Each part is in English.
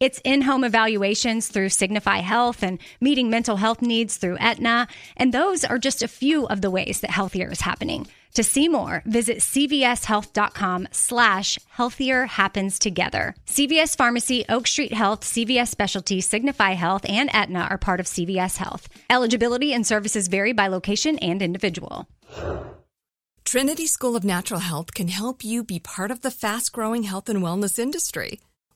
It's in home evaluations through Signify Health and meeting mental health needs through Aetna. And those are just a few of the ways that healthier is happening. To see more, visit cvshealth.com slash healthier happens together. CVS Pharmacy, Oak Street Health, CVS Specialty, Signify Health, and Aetna are part of CVS Health. Eligibility and services vary by location and individual. Trinity School of Natural Health can help you be part of the fast growing health and wellness industry.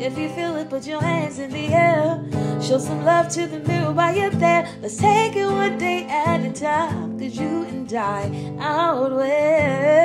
If you feel it, put your hands in the air. Show some love to the mirror while you're there. Let's take it one day at a time. Cause you and I outweigh.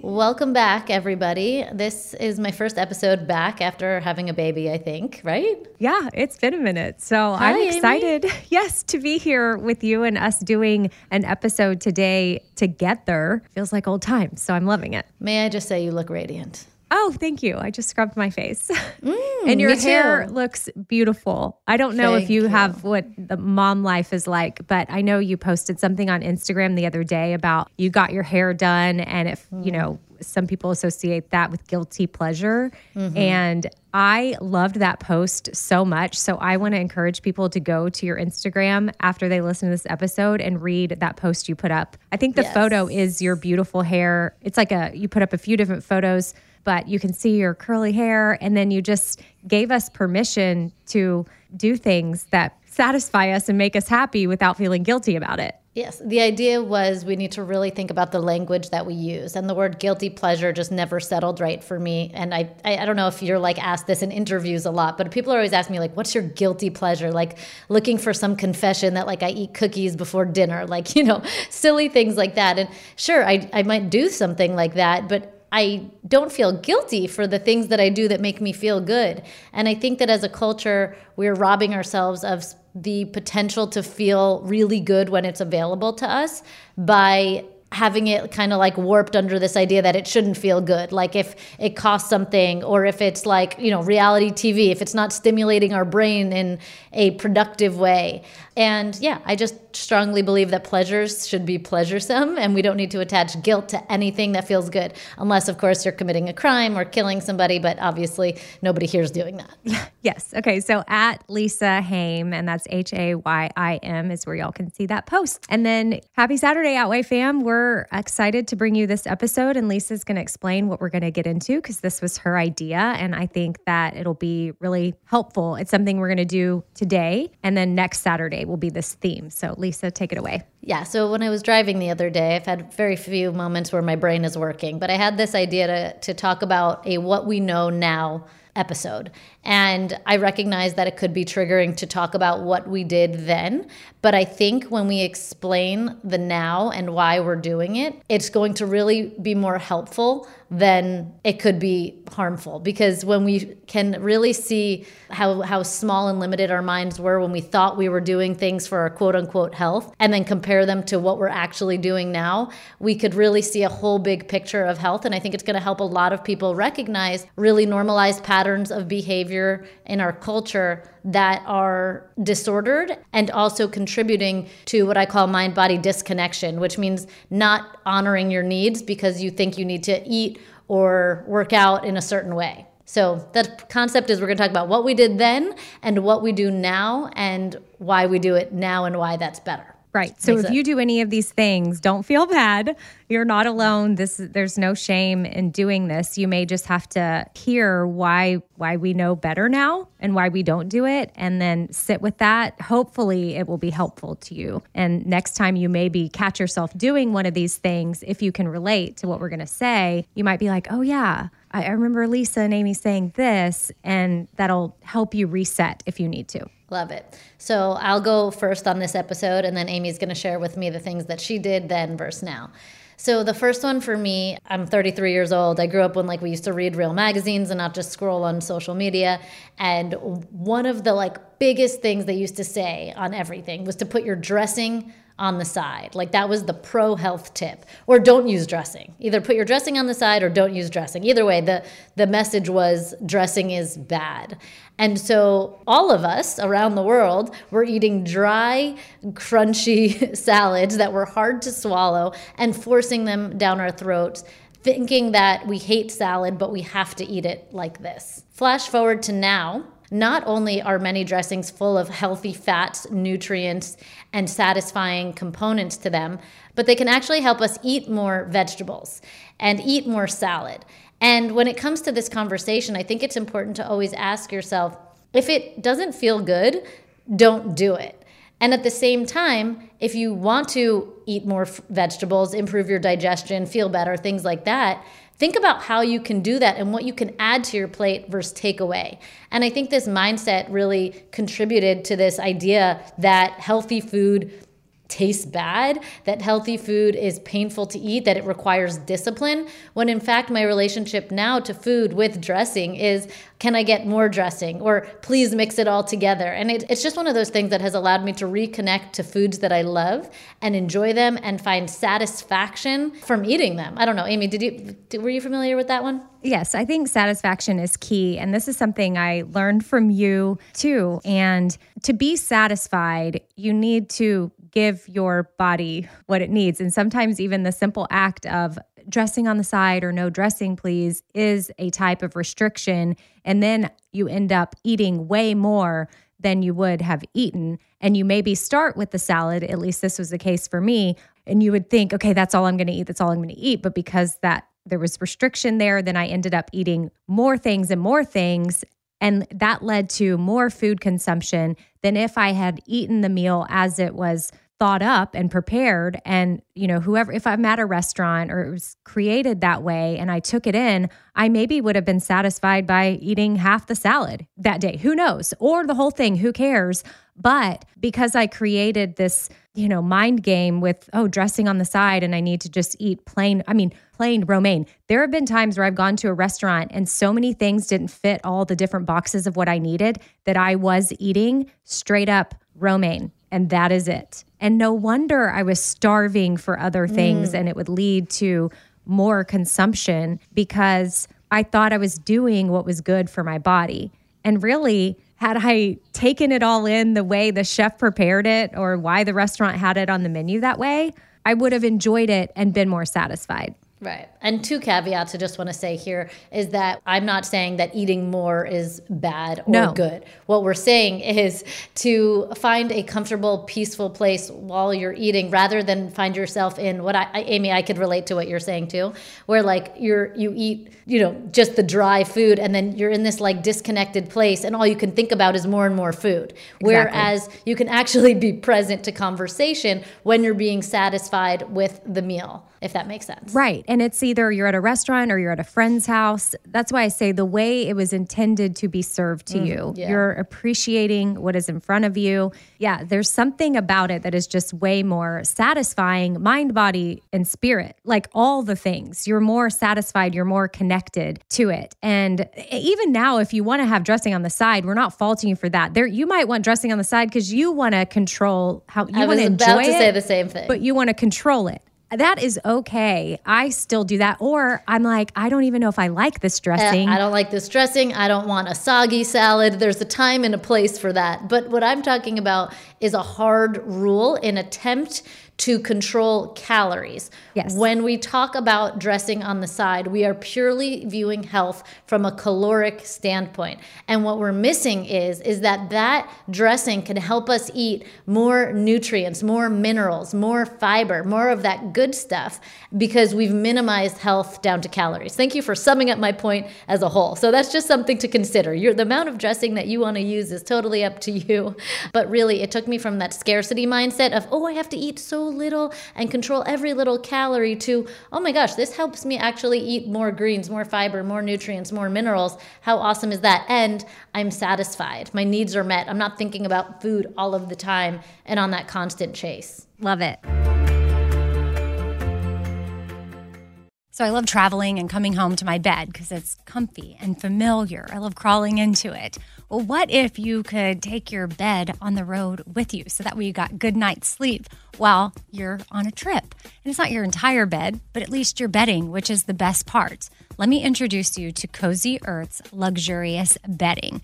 Welcome back, everybody. This is my first episode back after having a baby, I think, right? Yeah, it's been a minute. So Hi, I'm excited, Amy. yes, to be here with you and us doing an episode today together. Feels like old times. So I'm loving it. May I just say you look radiant? Oh, thank you. I just scrubbed my face. Mm, and your hair too. looks beautiful. I don't know thank if you, you, have what the mom life is like, but I know you posted something on Instagram the other day about you got your hair done and if, mm. you know, some people associate that with guilty pleasure. Mm-hmm. And I loved that post so much. So I want to encourage people to go to your Instagram after they listen to this episode and read that post you put up. I think the yes. photo is your beautiful hair. It's like a, you put up a few different photos but you can see your curly hair. And then you just gave us permission to do things that satisfy us and make us happy without feeling guilty about it. Yes, the idea was we need to really think about the language that we use, and the word guilty pleasure just never settled right for me. And I, I, I, don't know if you're like asked this in interviews a lot, but people are always asking me like, "What's your guilty pleasure?" Like looking for some confession that like I eat cookies before dinner, like you know, silly things like that. And sure, I, I might do something like that, but I don't feel guilty for the things that I do that make me feel good. And I think that as a culture, we're robbing ourselves of the potential to feel really good when it's available to us by having it kind of like warped under this idea that it shouldn't feel good. Like if it costs something, or if it's like, you know, reality TV, if it's not stimulating our brain in a productive way. And yeah, I just strongly believe that pleasures should be pleasuresome and we don't need to attach guilt to anything that feels good, unless, of course, you're committing a crime or killing somebody. But obviously, nobody here is doing that. yes. Okay. So at Lisa Hayim, and that's H A Y I M, is where y'all can see that post. And then happy Saturday, Outweigh fam. We're excited to bring you this episode, and Lisa's going to explain what we're going to get into because this was her idea. And I think that it'll be really helpful. It's something we're going to do today. And then next Saturday will be this theme. So, Lisa, take it away. Yeah. So, when I was driving the other day, I've had very few moments where my brain is working, but I had this idea to, to talk about a what we know now episode. And I recognize that it could be triggering to talk about what we did then. But I think when we explain the now and why we're doing it, it's going to really be more helpful than it could be harmful. Because when we can really see how, how small and limited our minds were when we thought we were doing things for our quote unquote health, and then compare them to what we're actually doing now, we could really see a whole big picture of health. And I think it's going to help a lot of people recognize really normalized patterns of behavior behavior in our culture that are disordered and also contributing to what I call mind body disconnection, which means not honoring your needs because you think you need to eat or work out in a certain way. So, the concept is we're going to talk about what we did then and what we do now and why we do it now and why that's better. Right. So if you do any of these things, don't feel bad. You're not alone. This there's no shame in doing this. You may just have to hear why why we know better now and why we don't do it and then sit with that. Hopefully it will be helpful to you. And next time you maybe catch yourself doing one of these things, if you can relate to what we're going to say, you might be like, "Oh yeah, I remember Lisa and Amy saying this," and that'll help you reset if you need to. Love it. So I'll go first on this episode, and then Amy's going to share with me the things that she did then versus now. So the first one for me, I'm 33 years old. I grew up when like we used to read real magazines and not just scroll on social media. And one of the like biggest things they used to say on everything was to put your dressing on the side. Like that was the pro health tip. Or don't use dressing. Either put your dressing on the side or don't use dressing. Either way, the the message was dressing is bad. And so all of us around the world were eating dry, crunchy salads that were hard to swallow and forcing them down our throats thinking that we hate salad, but we have to eat it like this. Flash forward to now, not only are many dressings full of healthy fats, nutrients, and satisfying components to them, but they can actually help us eat more vegetables and eat more salad. And when it comes to this conversation, I think it's important to always ask yourself if it doesn't feel good, don't do it. And at the same time, if you want to eat more f- vegetables, improve your digestion, feel better, things like that, Think about how you can do that and what you can add to your plate versus take away. And I think this mindset really contributed to this idea that healthy food tastes bad, that healthy food is painful to eat, that it requires discipline, when in fact my relationship now to food with dressing is can I get more dressing or please mix it all together. And it, it's just one of those things that has allowed me to reconnect to foods that I love and enjoy them and find satisfaction from eating them. I don't know, Amy, did you did, were you familiar with that one? Yes, I think satisfaction is key. And this is something I learned from you too. And to be satisfied, you need to give your body what it needs. And sometimes even the simple act of dressing on the side or no dressing, please, is a type of restriction. And then you end up eating way more than you would have eaten. And you maybe start with the salad, at least this was the case for me. And you would think, okay, that's all I'm going to eat. That's all I'm going to eat. But because that there was restriction there, then I ended up eating more things and more things. And that led to more food consumption than if I had eaten the meal as it was thought up and prepared and you know whoever if i'm at a restaurant or it was created that way and i took it in i maybe would have been satisfied by eating half the salad that day. Who knows? Or the whole thing. Who cares? But because i created this you know mind game with oh dressing on the side and i need to just eat plain i mean plain romaine. There have been times where i've gone to a restaurant and so many things didn't fit all the different boxes of what i needed that i was eating straight up romaine. And that is it And no wonder I was starving for other things mm. and it would lead to more consumption because I thought I was doing what was good for my body. And really, had I taken it all in the way the chef prepared it or why the restaurant had it on the menu that way, I would have enjoyed it and been more satisfied. Right. And two caveats I just want to say here is that I'm not saying that eating more is bad or no. good. What we're saying is to find a comfortable, peaceful place while you're eating rather than find yourself in what I, I Amy, I could relate to what you're saying too, where like you're you eat, you know, just the dry food and then you're in this like disconnected place and all you can think about is more and more food. Exactly. Whereas you can actually be present to conversation when you're being satisfied with the meal if that makes sense. Right. And it's either you're at a restaurant or you're at a friend's house. That's why I say the way it was intended to be served to mm, you. Yeah. You're appreciating what is in front of you. Yeah, there's something about it that is just way more satisfying, mind, body, and spirit. Like all the things. You're more satisfied, you're more connected to it. And even now, if you want to have dressing on the side, we're not faulting you for that. There you might want dressing on the side because you want to control how you want to enjoy about to it, say the same thing. But you want to control it that is okay. I still do that. Or I'm like, I don't even know if I like this dressing. Uh, I don't like this dressing. I don't want a soggy salad. There's a time and a place for that. But what I'm talking about is a hard rule, an attempt to control calories. Yes. When we talk about dressing on the side, we are purely viewing health from a caloric standpoint. And what we're missing is is that that dressing can help us eat more nutrients, more minerals, more fiber, more of that good stuff because we've minimized health down to calories. Thank you for summing up my point as a whole. So that's just something to consider. Your the amount of dressing that you want to use is totally up to you. But really, it took me from that scarcity mindset of, "Oh, I have to eat so little and control every little calorie to, oh my gosh, this helps me actually eat more greens, more fiber, more nutrients, more minerals. How awesome is that? And I'm satisfied. My needs are met. I'm not thinking about food all of the time and on that constant chase. Love it. So I love traveling and coming home to my bed because it's comfy and familiar. I love crawling into it. What if you could take your bed on the road with you so that way you got good night's sleep while you're on a trip? And it's not your entire bed, but at least your bedding, which is the best part. Let me introduce you to Cozy Earth's luxurious bedding.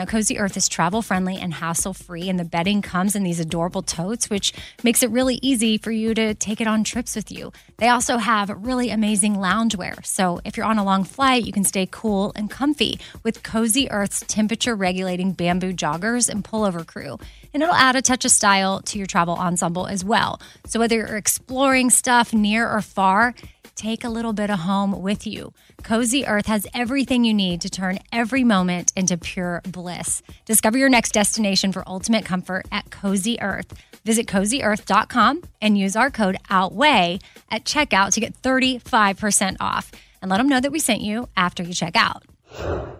Now, Cozy Earth is travel friendly and hassle free, and the bedding comes in these adorable totes, which makes it really easy for you to take it on trips with you. They also have really amazing loungewear. So, if you're on a long flight, you can stay cool and comfy with Cozy Earth's temperature regulating bamboo joggers and pullover crew. And it'll add a touch of style to your travel ensemble as well. So, whether you're exploring stuff near or far, take a little bit of home with you. Cozy Earth has everything you need to turn every moment into pure bliss. Discover your next destination for ultimate comfort at Cozy Earth. Visit cozyearth.com and use our code OUTWEIGH at checkout to get 35% off. And let them know that we sent you after you check out.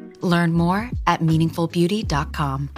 Learn more at meaningfulbeauty.com.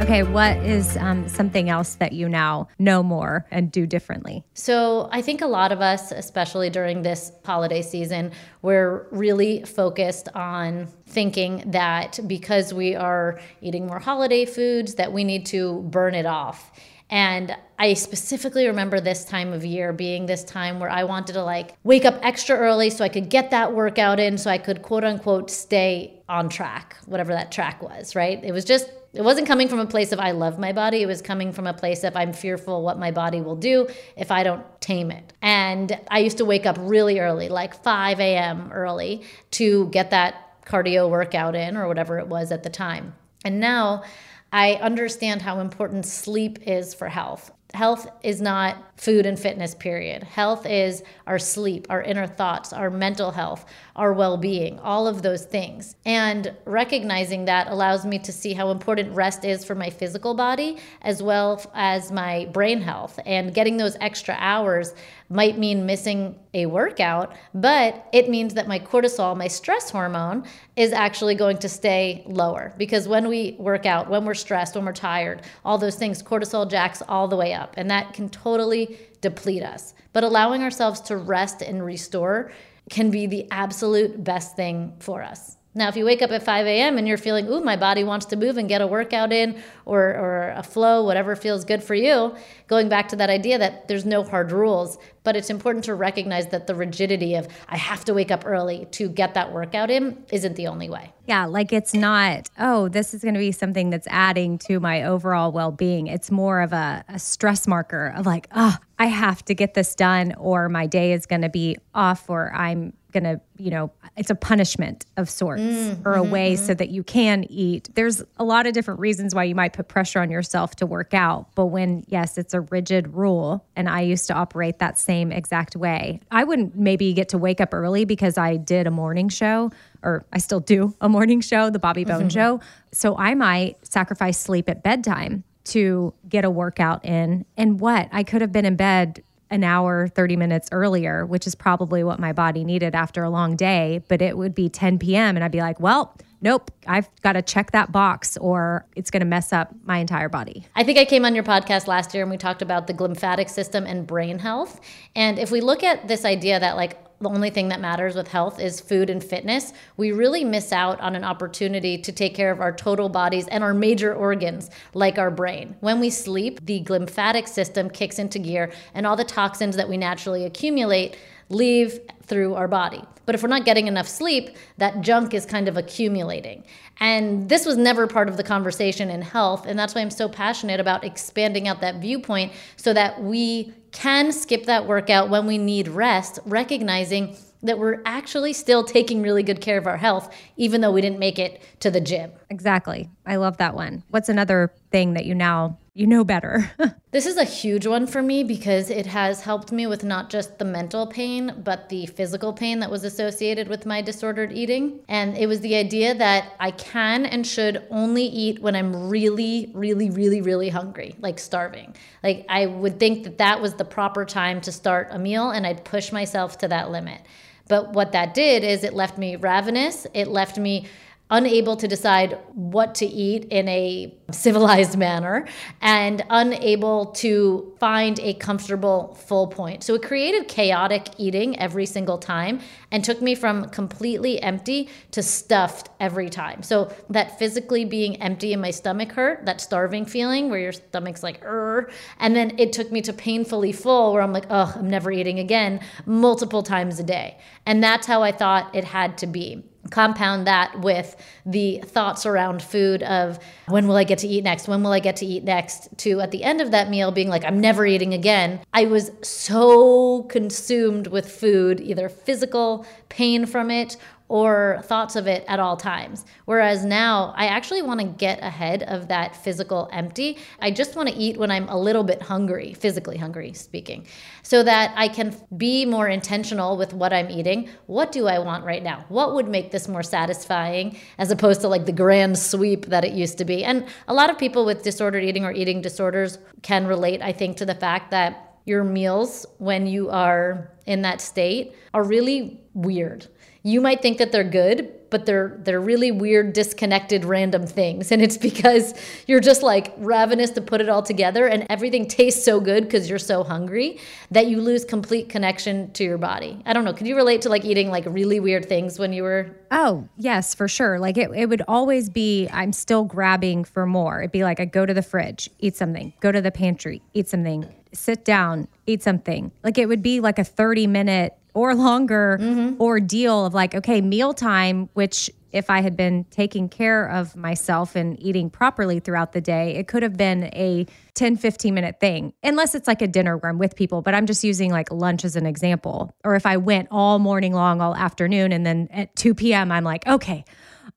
Okay, what is um, something else that you now know more and do differently? So, I think a lot of us, especially during this holiday season, we're really focused on thinking that because we are eating more holiday foods, that we need to burn it off. And I specifically remember this time of year being this time where I wanted to like wake up extra early so I could get that workout in so I could quote unquote stay on track, whatever that track was, right? It was just it wasn't coming from a place of I love my body. It was coming from a place of I'm fearful what my body will do if I don't tame it. And I used to wake up really early, like 5 a.m. early, to get that cardio workout in or whatever it was at the time. And now I understand how important sleep is for health. Health is not food and fitness, period. Health is our sleep, our inner thoughts, our mental health, our well being, all of those things. And recognizing that allows me to see how important rest is for my physical body as well as my brain health. And getting those extra hours might mean missing a workout, but it means that my cortisol, my stress hormone, is actually going to stay lower. Because when we work out, when we're stressed, when we're tired, all those things, cortisol jacks all the way up. And that can totally deplete us. But allowing ourselves to rest and restore can be the absolute best thing for us. Now, if you wake up at 5 a.m. and you're feeling, ooh, my body wants to move and get a workout in or, or a flow, whatever feels good for you, going back to that idea that there's no hard rules, but it's important to recognize that the rigidity of I have to wake up early to get that workout in isn't the only way. Yeah, like it's not, oh, this is going to be something that's adding to my overall well being. It's more of a, a stress marker of like, oh, I have to get this done or my day is going to be off or I'm going to, you know, it's a punishment of sorts mm, or a mm-hmm, way mm-hmm. so that you can eat. There's a lot of different reasons why you might put pressure on yourself to work out. But when, yes, it's a rigid rule, and I used to operate that same exact way, I wouldn't maybe get to wake up early because I did a morning show or I still do a morning show, the Bobby Bones mm-hmm. show. So I might sacrifice sleep at bedtime to get a workout in. And what? I could have been in bed an hour, 30 minutes earlier, which is probably what my body needed after a long day, but it would be 10 p.m. and I'd be like, well, nope, I've got to check that box or it's going to mess up my entire body. I think I came on your podcast last year and we talked about the glymphatic system and brain health. And if we look at this idea that like the only thing that matters with health is food and fitness, we really miss out on an opportunity to take care of our total bodies and our major organs, like our brain. When we sleep, the glymphatic system kicks into gear, and all the toxins that we naturally accumulate leave through our body. But if we're not getting enough sleep, that junk is kind of accumulating. And this was never part of the conversation in health. And that's why I'm so passionate about expanding out that viewpoint so that we can skip that workout when we need rest, recognizing that we're actually still taking really good care of our health, even though we didn't make it to the gym. Exactly. I love that one. What's another thing that you now you know better? this is a huge one for me because it has helped me with not just the mental pain, but the physical pain that was associated with my disordered eating. And it was the idea that I can and should only eat when I'm really, really, really, really hungry, like starving. Like I would think that that was the proper time to start a meal, and I'd push myself to that limit. But what that did is it left me ravenous. It left me unable to decide what to eat in a civilized manner and unable to find a comfortable full point. So it created chaotic eating every single time and took me from completely empty to stuffed every time. So that physically being empty in my stomach hurt, that starving feeling where your stomach's like, Urgh. and then it took me to painfully full where I'm like, oh, I'm never eating again, multiple times a day. And that's how I thought it had to be compound that with the thoughts around food of when will I get to eat next? When will I get to eat next? To at the end of that meal being like, I'm never eating again. I was so consumed with food, either physical pain from it or thoughts of it at all times. Whereas now I actually want to get ahead of that physical empty. I just want to eat when I'm a little bit hungry, physically hungry speaking, so that I can be more intentional with what I'm eating. What do I want right now? What would make this more satisfying as opposed to like the grand sweep that it used to be? And a lot of people with disordered eating or eating disorders can relate, I think, to the fact that your meals when you are in that state are really weird you might think that they're good, but they're they're really weird, disconnected, random things. And it's because you're just like ravenous to put it all together and everything tastes so good because you're so hungry that you lose complete connection to your body. I don't know. Could you relate to like eating like really weird things when you were Oh, yes, for sure. Like it, it would always be I'm still grabbing for more. It'd be like I go to the fridge, eat something, go to the pantry, eat something, sit down, eat something. Like it would be like a 30 minute or longer mm-hmm. ordeal of like, okay, mealtime, which if I had been taking care of myself and eating properly throughout the day, it could have been a 10, 15 minute thing, unless it's like a dinner where I'm with people. But I'm just using like lunch as an example. Or if I went all morning long, all afternoon, and then at 2 p.m., I'm like, okay,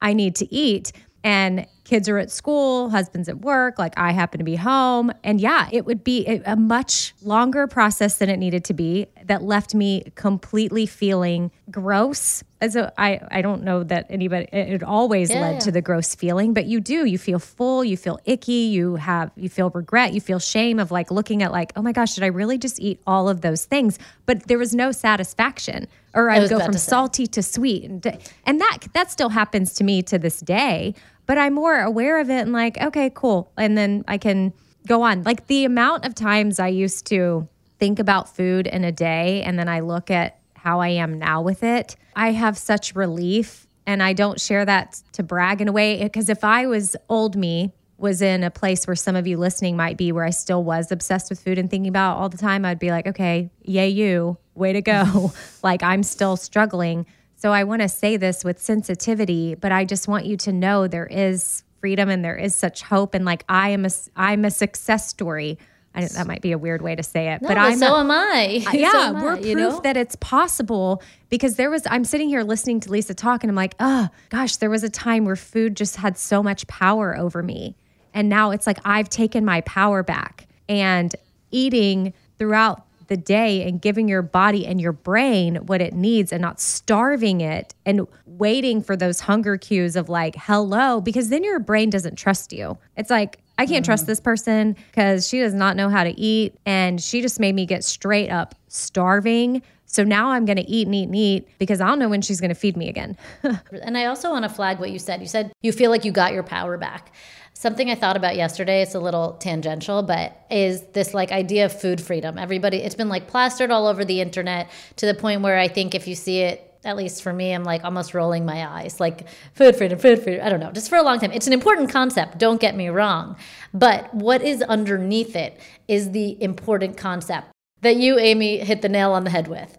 I need to eat. And kids are at school, husband's at work, like I happen to be home. And yeah, it would be a, much longer process than it needed to be that left me completely feeling gross. As a, I, I don't know that anybody, it always yeah, led to the gross feeling, but you do, you feel full, you feel icky, you have, you feel regret, you feel shame of like looking at like, oh my gosh, did I really just eat all of those things? But there was no satisfaction or I'd go from to salty to sweet. And, and that, that still happens to me to this day but I'm more aware of it and like, okay, cool. And then I can go on. Like the amount of times I used to think about food in a day and then I look at how I am now with it, I have such relief. And I don't share that to brag in a way because if I was old me, was in a place where some of you listening might be where I still was obsessed with food and thinking about all the time, I'd be like, okay, yay, you, way to go. like I'm still struggling. So I want to say this with sensitivity, but I just want you to know there is freedom and there is such hope. And like I am a, I'm a success story. I, that might be a weird way to say it, no, but, I'm so a, am I. Yeah, so am we're I, proof you know? that it's possible because there was. I'm sitting here listening to Lisa talk, and I'm like, oh gosh, there was a time where food just had so much power over me, and now it's like I've taken my power back and eating throughout the day and giving your body and your brain what it needs and not starving it and waiting for those hunger cues of like, hello, because then your brain doesn't trust you. It's like, I can't trust mm-hmm. this person because she does not know how to eat. And she just made me get straight up starving. So now I'm going to eat and eat and eat because I don't know when she's going to feed me again. and I also want to flag what you said. You said you feel like you got your power back. Something I thought about yesterday, it's a little tangential, but is this like idea of food freedom. Everybody, it's been like plastered all over the internet to the point where I think if you see it, at least for me, I'm like almost rolling my eyes. Like food freedom, food freedom. I don't know, just for a long time. It's an important concept, don't get me wrong. But what is underneath it is the important concept that you, Amy, hit the nail on the head with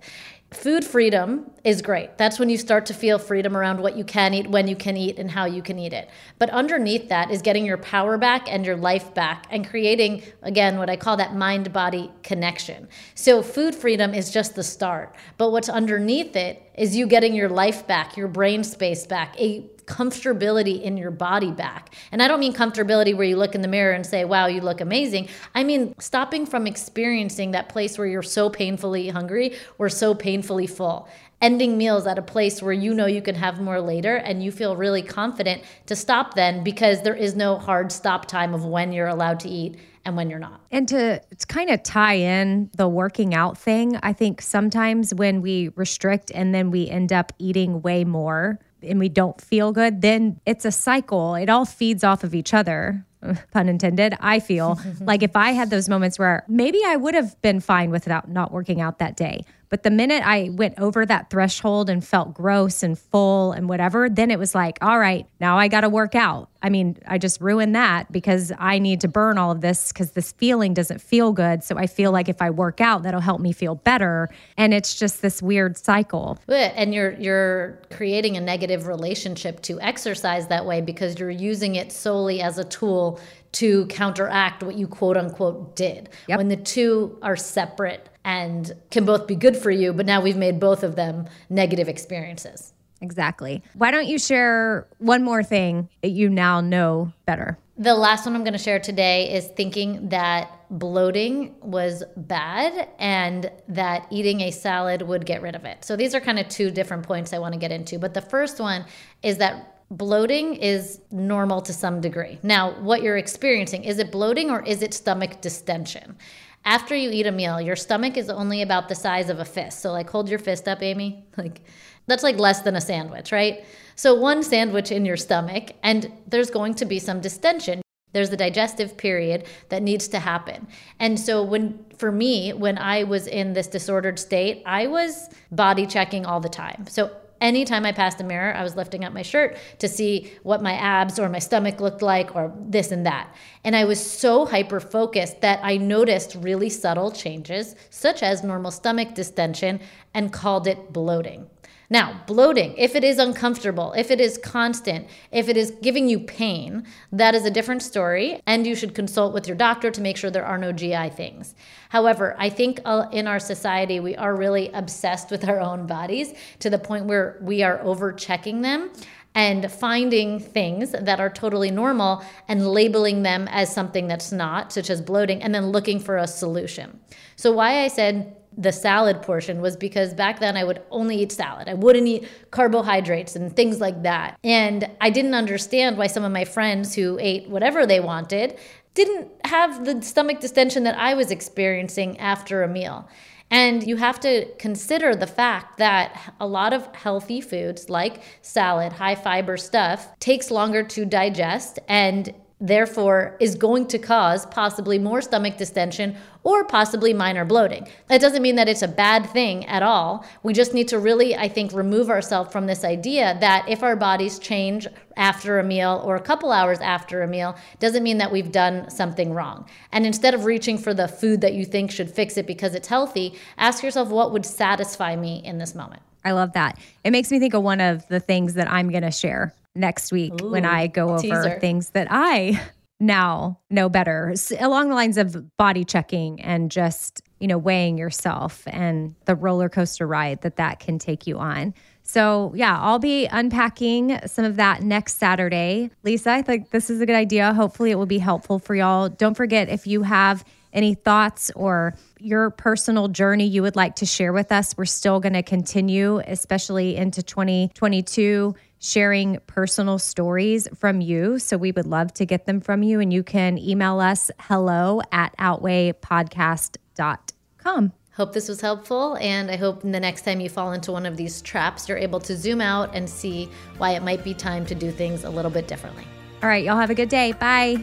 food freedom is great. That's when you start to feel freedom around what you can eat, when you can eat, and how you can eat it. But underneath that is getting your power back and your life back and creating, again, what I call that mind body connection. So, food freedom is just the start. But what's underneath it is you getting your life back, your brain space back, a comfortability in your body back. And I don't mean comfortability where you look in the mirror and say, wow, you look amazing. I mean stopping from experiencing that place where you're so painfully hungry or so painfully full. Ending meals at a place where you know you can have more later and you feel really confident to stop then because there is no hard stop time of when you're allowed to eat and when you're not. And to, kind of tie in the working out thing, I think sometimes when we restrict and then we end up eating way more, and we don't feel good, then it's a cycle. It all feeds off of each other. Pun intended. I feel like if I had those moments where maybe I would have been fine without not working out that day, but the minute I went over that threshold and felt gross and full and whatever, then it was like, all right, now I got to work out. I mean, I just ruined that because I need to burn all of this because this feeling doesn't feel good. So I feel like if I work out, that'll help me feel better. And it's just this weird cycle. And you're you're creating a negative relationship to exercise that way because you're using it solely as a tool to counteract what you quote unquote did. Yep. When the two are separate and can both be good for you, but now we've made both of them negative experiences. Exactly. Why don't you share one more thing that you now know better? The last one I'm going to share today is thinking that bloating was bad and that eating a salad would get rid of it. So these are kind of two different points I want to get into. But the first one is that bloating is normal to some degree. Now, what you're experiencing is it bloating or is it stomach distension? After you eat a meal, your stomach is only about the size of a fist. So, like, hold your fist up, Amy. Like, that's like less than a sandwich, right? So, one sandwich in your stomach, and there's going to be some distension. There's a digestive period that needs to happen. And so, when for me, when I was in this disordered state, I was body checking all the time. So, anytime I passed a mirror, I was lifting up my shirt to see what my abs or my stomach looked like or this and that. And I was so hyper focused that I noticed really subtle changes, such as normal stomach distension, and called it bloating. Now, bloating, if it is uncomfortable, if it is constant, if it is giving you pain, that is a different story, and you should consult with your doctor to make sure there are no GI things. However, I think uh, in our society, we are really obsessed with our own bodies to the point where we are over checking them and finding things that are totally normal and labeling them as something that's not, such as bloating, and then looking for a solution. So, why I said the salad portion was because back then I would only eat salad. I wouldn't eat carbohydrates and things like that. And I didn't understand why some of my friends who ate whatever they wanted didn't have the stomach distension that I was experiencing after a meal. And you have to consider the fact that a lot of healthy foods like salad, high fiber stuff takes longer to digest and therefore is going to cause possibly more stomach distension or possibly minor bloating. That doesn't mean that it's a bad thing at all. We just need to really, I think, remove ourselves from this idea that if our bodies change after a meal or a couple hours after a meal, doesn't mean that we've done something wrong. And instead of reaching for the food that you think should fix it because it's healthy, ask yourself what would satisfy me in this moment. I love that. It makes me think of one of the things that I'm going to share next week Ooh, when I go over teaser. things that I now know better along the lines of body checking and just, you know, weighing yourself and the roller coaster ride that that can take you on. So, yeah, I'll be unpacking some of that next Saturday. Lisa, I think this is a good idea. Hopefully, it will be helpful for y'all. Don't forget if you have any thoughts or your personal journey you would like to share with us, we're still going to continue, especially into 2022 sharing personal stories from you. So we would love to get them from you. And you can email us hello at outweighpodcast.com. Hope this was helpful. And I hope the next time you fall into one of these traps, you're able to zoom out and see why it might be time to do things a little bit differently. All right. Y'all have a good day. Bye.